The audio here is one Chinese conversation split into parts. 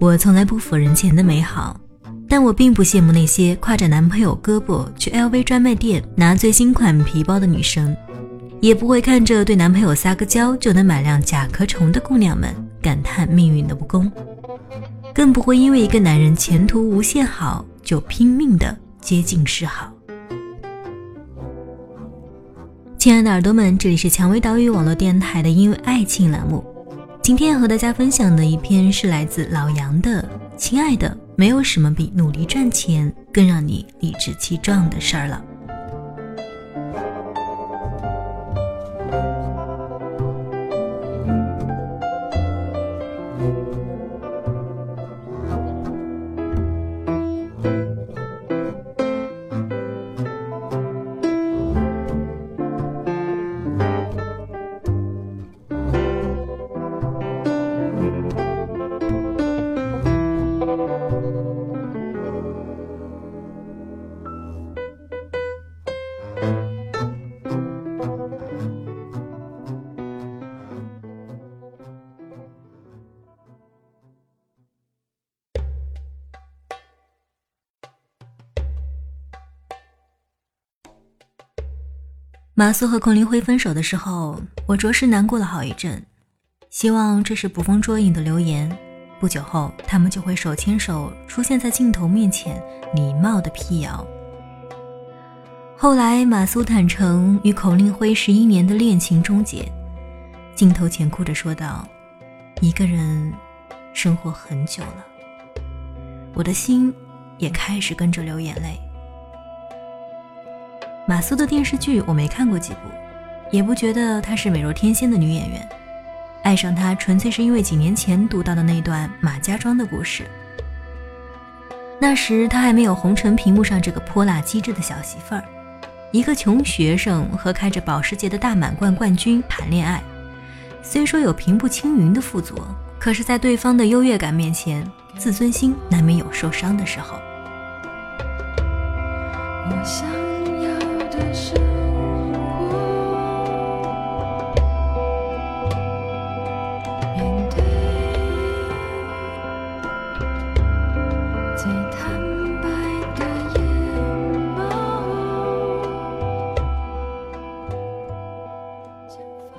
我从来不否认钱的美好，但我并不羡慕那些挎着男朋友胳膊去 LV 专卖店拿最新款皮包的女生，也不会看着对男朋友撒个娇就能买辆甲壳虫的姑娘们感叹命运的不公，更不会因为一个男人前途无限好就拼命的接近示好。亲爱的耳朵们，这里是蔷薇岛屿网络电台的因为爱情栏目。今天要和大家分享的一篇是来自老杨的《亲爱的》，没有什么比努力赚钱更让你理直气壮的事儿了。马苏和孔令辉分手的时候，我着实难过了好一阵。希望这是捕风捉影的流言，不久后他们就会手牵手出现在镜头面前，礼貌的辟谣。后来马苏坦诚与孔令辉十一年的恋情终结，镜头前哭着说道：“一个人生活很久了，我的心也开始跟着流眼泪。”马苏的电视剧我没看过几部，也不觉得她是美若天仙的女演员。爱上她纯粹是因为几年前读到的那段马家庄的故事。那时她还没有红尘屏幕上这个泼辣机智的小媳妇儿，一个穷学生和开着保时捷的大满贯冠军谈恋爱。虽说有平步青云的富足，可是，在对方的优越感面前，自尊心难免有受伤的时候。我想。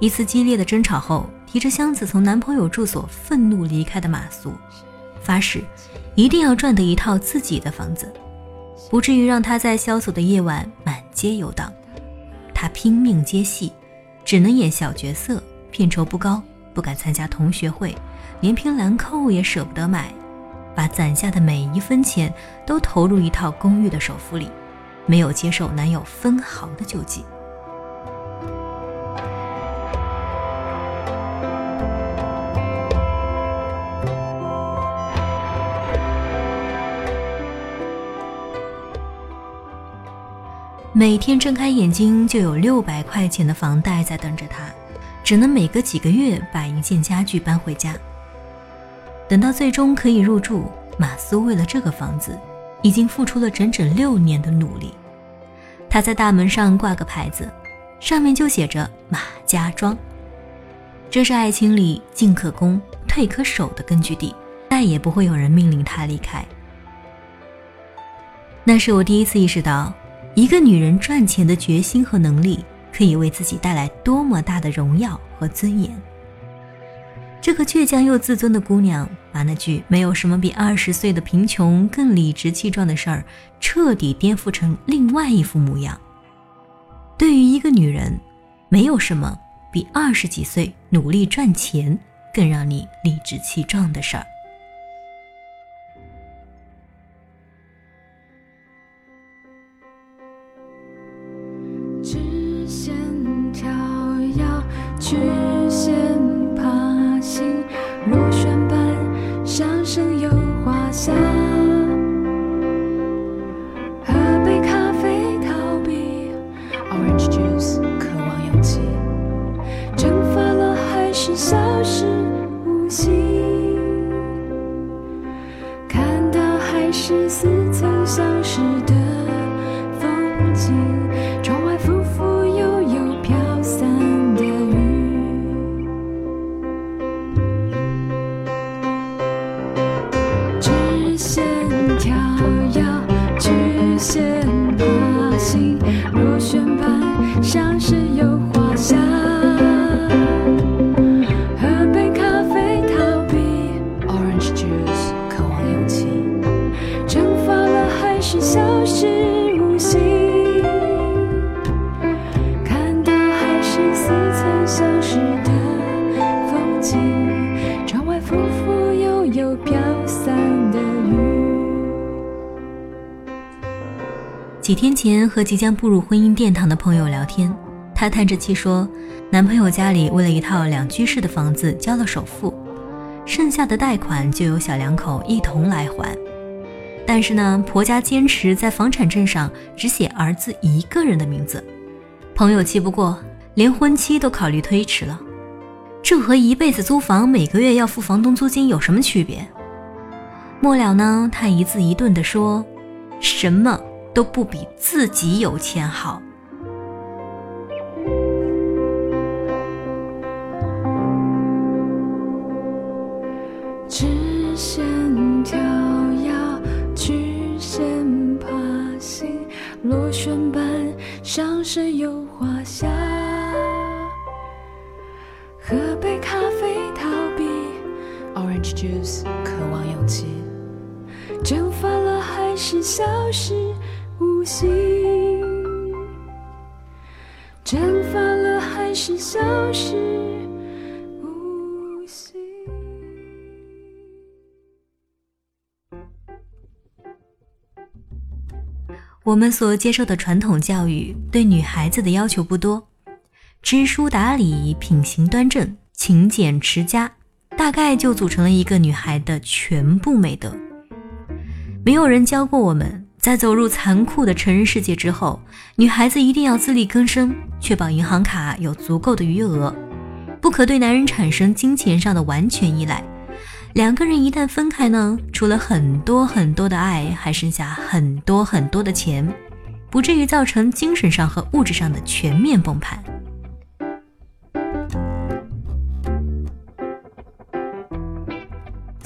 一次激烈的争吵后，提着箱子从男朋友住所愤怒离开的马苏，发誓一定要赚得一套自己的房子，不至于让他在萧索的夜晚满街游荡。他拼命接戏，只能演小角色，片酬不高，不敢参加同学会，连瓶兰蔻也舍不得买，把攒下的每一分钱都投入一套公寓的首付里，没有接受男友分毫的救济。每天睁开眼睛就有六百块钱的房贷在等着他，只能每隔几个月把一件家具搬回家。等到最终可以入住，马苏为了这个房子，已经付出了整整六年的努力。他在大门上挂个牌子，上面就写着“马家庄”，这是爱情里进可攻、退可守的根据地，再也不会有人命令他离开。那是我第一次意识到。一个女人赚钱的决心和能力，可以为自己带来多么大的荣耀和尊严。这个倔强又自尊的姑娘，把那句“没有什么比二十岁的贫穷更理直气壮的事儿”，彻底颠覆成另外一副模样。对于一个女人，没有什么比二十几岁努力赚钱更让你理直气壮的事儿。线条要去谢几天前和即将步入婚姻殿堂的朋友聊天，她叹着气说，男朋友家里为了一套两居室的房子交了首付，剩下的贷款就由小两口一同来还。但是呢，婆家坚持在房产证上只写儿子一个人的名字。朋友气不过，连婚期都考虑推迟了。这和一辈子租房每个月要付房东租金有什么区别？末了呢，他一字一顿地说：“什么？”都不比自己有钱好。直线跳跃，曲线爬行，螺旋般上升又滑下。喝杯咖啡逃避，Orange juice，渴望勇气，蒸发了还是消失无形？蒸发了还是消失？我们所接受的传统教育对女孩子的要求不多，知书达理、品行端正、勤俭持家，大概就组成了一个女孩的全部美德。没有人教过我们，在走入残酷的成人世界之后，女孩子一定要自力更生，确保银行卡有足够的余额，不可对男人产生金钱上的完全依赖。两个人一旦分开呢，除了很多很多的爱，还剩下很多很多的钱，不至于造成精神上和物质上的全面崩盘。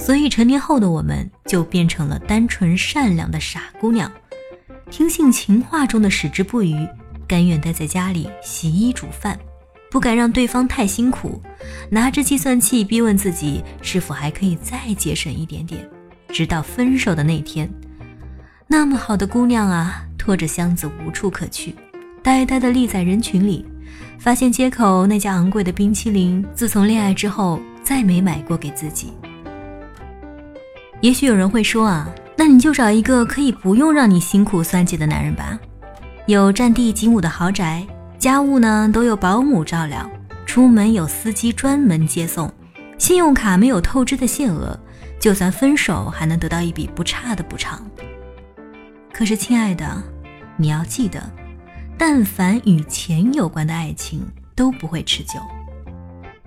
所以成年后的我们就变成了单纯善良的傻姑娘，听信情话中的矢志不渝，甘愿待在家里洗衣煮饭，不敢让对方太辛苦，拿着计算器逼问自己是否还可以再节省一点点，直到分手的那天。那么好的姑娘啊，拖着箱子无处可去，呆呆地立在人群里，发现街口那家昂贵的冰淇淋，自从恋爱之后再没买过给自己。也许有人会说啊，那你就找一个可以不用让你辛苦算计的男人吧，有占地几亩的豪宅，家务呢都有保姆照料，出门有司机专门接送，信用卡没有透支的限额，就算分手还能得到一笔不差的补偿。可是，亲爱的，你要记得，但凡与钱有关的爱情都不会持久。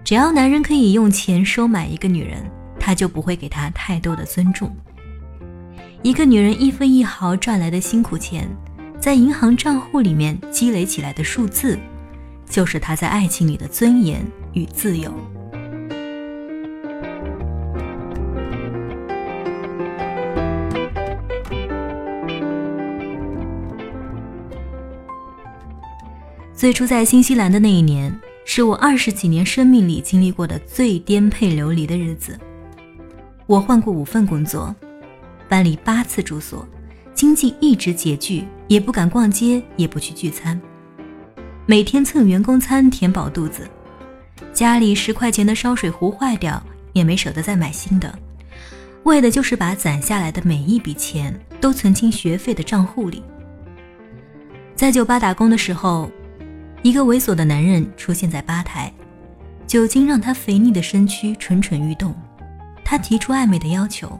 只要男人可以用钱收买一个女人。他就不会给她太多的尊重。一个女人一分一毫赚来的辛苦钱，在银行账户里面积累起来的数字，就是她在爱情里的尊严与自由。最初在新西兰的那一年，是我二十几年生命里经历过的最颠沛流离的日子。我换过五份工作，搬离八次住所，经济一直拮据，也不敢逛街，也不去聚餐，每天蹭员工餐填饱肚子。家里十块钱的烧水壶坏掉，也没舍得再买新的，为的就是把攒下来的每一笔钱都存进学费的账户里。在酒吧打工的时候，一个猥琐的男人出现在吧台，酒精让他肥腻的身躯蠢蠢欲动。他提出暧昧的要求，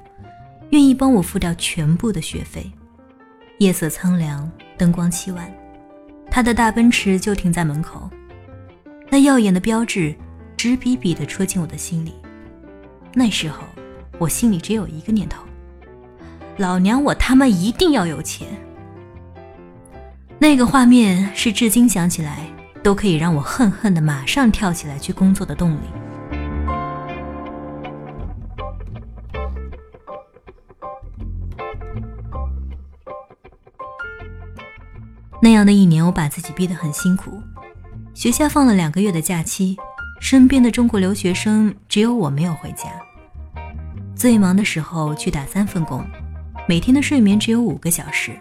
愿意帮我付掉全部的学费。夜色苍凉，灯光凄婉，他的大奔驰就停在门口，那耀眼的标志直逼逼地戳进我的心里。那时候，我心里只有一个念头：老娘我他妈一定要有钱。那个画面是至今想起来都可以让我恨恨的马上跳起来去工作的动力。那样的一年，我把自己逼得很辛苦。学校放了两个月的假期，身边的中国留学生只有我没有回家。最忙的时候去打三份工，每天的睡眠只有五个小时。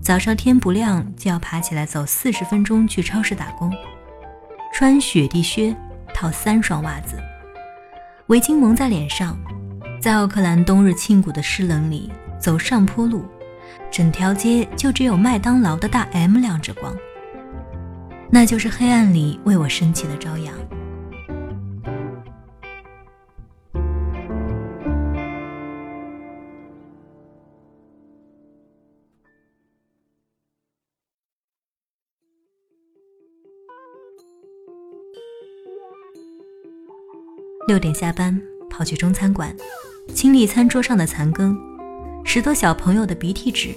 早上天不亮就要爬起来走四十分钟去超市打工，穿雪地靴，套三双袜子，围巾蒙在脸上，在奥克兰冬日沁骨的湿冷里走上坡路，整条街就只有麦当劳的大 M 亮着光，那就是黑暗里为我升起的朝阳。六点下班，跑去中餐馆，清理餐桌上的残羹，拾掇小朋友的鼻涕纸。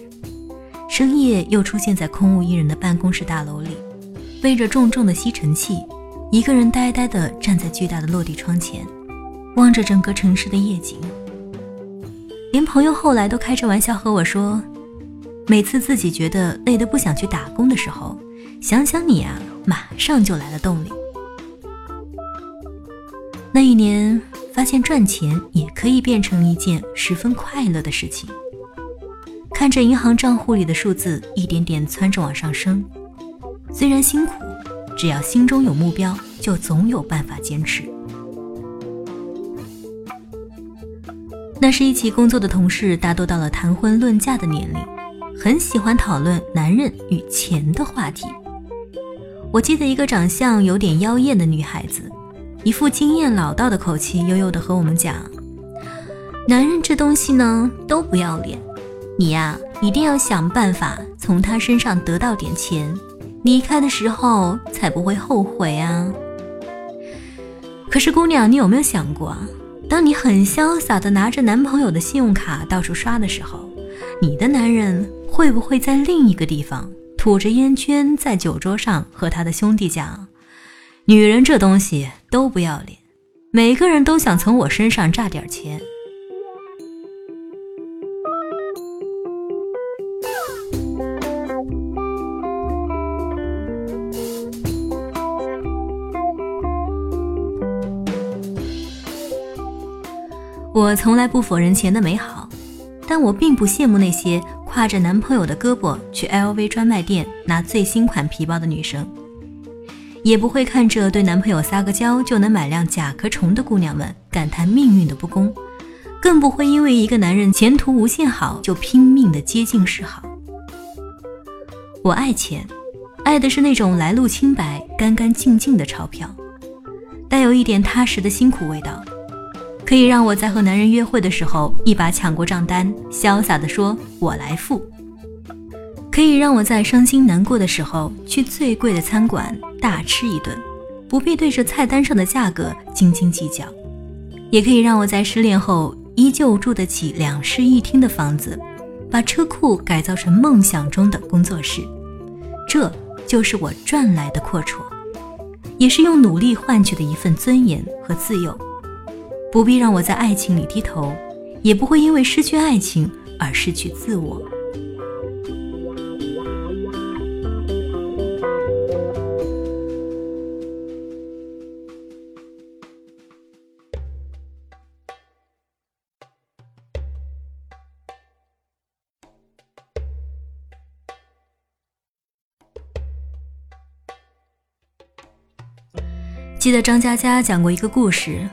深夜又出现在空无一人的办公室大楼里，背着重重的吸尘器，一个人呆呆地站在巨大的落地窗前，望着整个城市的夜景。连朋友后来都开着玩笑和我说，每次自己觉得累得不想去打工的时候，想想你啊，马上就来了动力。那一年，发现赚钱也可以变成一件十分快乐的事情。看着银行账户里的数字一点点蹿着往上升，虽然辛苦，只要心中有目标，就总有办法坚持。那是一起工作的同事，大多到了谈婚论嫁的年龄，很喜欢讨论男人与钱的话题。我记得一个长相有点妖艳的女孩子。一副经验老道的口气，悠悠地和我们讲：“男人这东西呢，都不要脸。你呀，一定要想办法从他身上得到点钱，离开的时候才不会后悔啊。”可是，姑娘，你有没有想过？当你很潇洒地拿着男朋友的信用卡到处刷的时候，你的男人会不会在另一个地方吐着烟圈，在酒桌上和他的兄弟讲？女人这东西都不要脸，每个人都想从我身上榨点钱。我从来不否认钱的美好，但我并不羡慕那些挎着男朋友的胳膊去 LV 专卖店拿最新款皮包的女生。也不会看着对男朋友撒个娇就能买辆甲壳虫的姑娘们感叹命运的不公，更不会因为一个男人前途无限好就拼命的接近示好。我爱钱，爱的是那种来路清白、干干净净的钞票，带有一点踏实的辛苦味道，可以让我在和男人约会的时候一把抢过账单，潇洒地说：“我来付。”可以让我在伤心难过的时候去最贵的餐馆大吃一顿，不必对着菜单上的价格斤斤计较；也可以让我在失恋后依旧住得起两室一厅的房子，把车库改造成梦想中的工作室。这就是我赚来的阔绰，也是用努力换取的一份尊严和自由。不必让我在爱情里低头，也不会因为失去爱情而失去自我。记得张嘉佳讲过一个故事，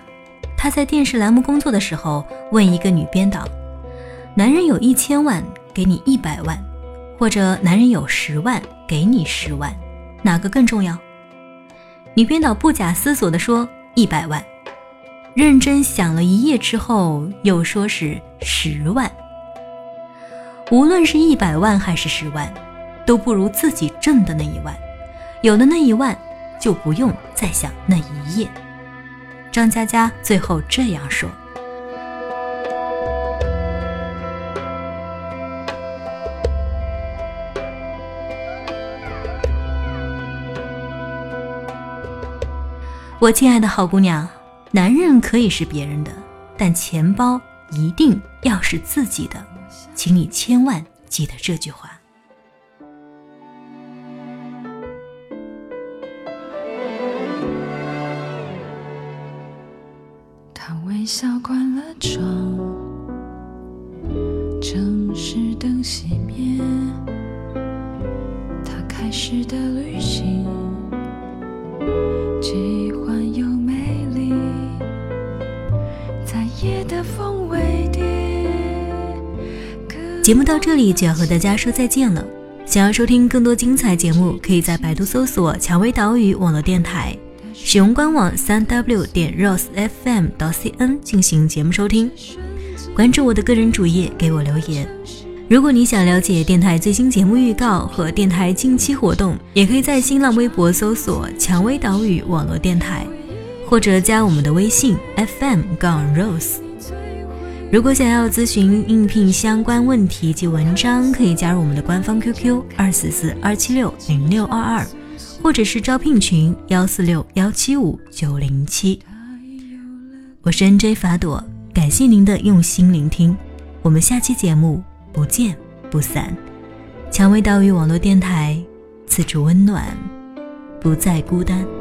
他在电视栏目工作的时候，问一个女编导：“男人有一千万，给你一百万，或者男人有十万，给你十万，哪个更重要？”女编导不假思索地说：“一百万。”认真想了一夜之后，又说是十万。无论是一百万还是十万，都不如自己挣的那一万，有了那一万。就不用再想那一夜。张嘉佳最后这样说：“我亲爱的好姑娘，男人可以是别人的，但钱包一定要是自己的，请你千万记得这句话。”城市灯熄灭，他开始的旅行，奇幻又美丽，在夜的风尾蝶。节目到这里就要和大家说再见了。想要收听更多精彩节目，可以在百度搜索“蔷薇岛屿网络电台”，使用官网三 w 点 rosefm 到 cn 进行节目收听。关注我的个人主页，给我留言。如果你想了解电台最新节目预告和电台近期活动，也可以在新浪微博搜索“蔷薇岛屿网络电台”，或者加我们的微信 fm 杠 rose。如果想要咨询应聘相关问题及文章，可以加入我们的官方 QQ 二四四二七六零六二二，或者是招聘群幺四六幺七五九零七。我是 NJ 法朵，感谢您的用心聆听，我们下期节目不见不散。蔷薇岛屿网络电台，此处温暖，不再孤单。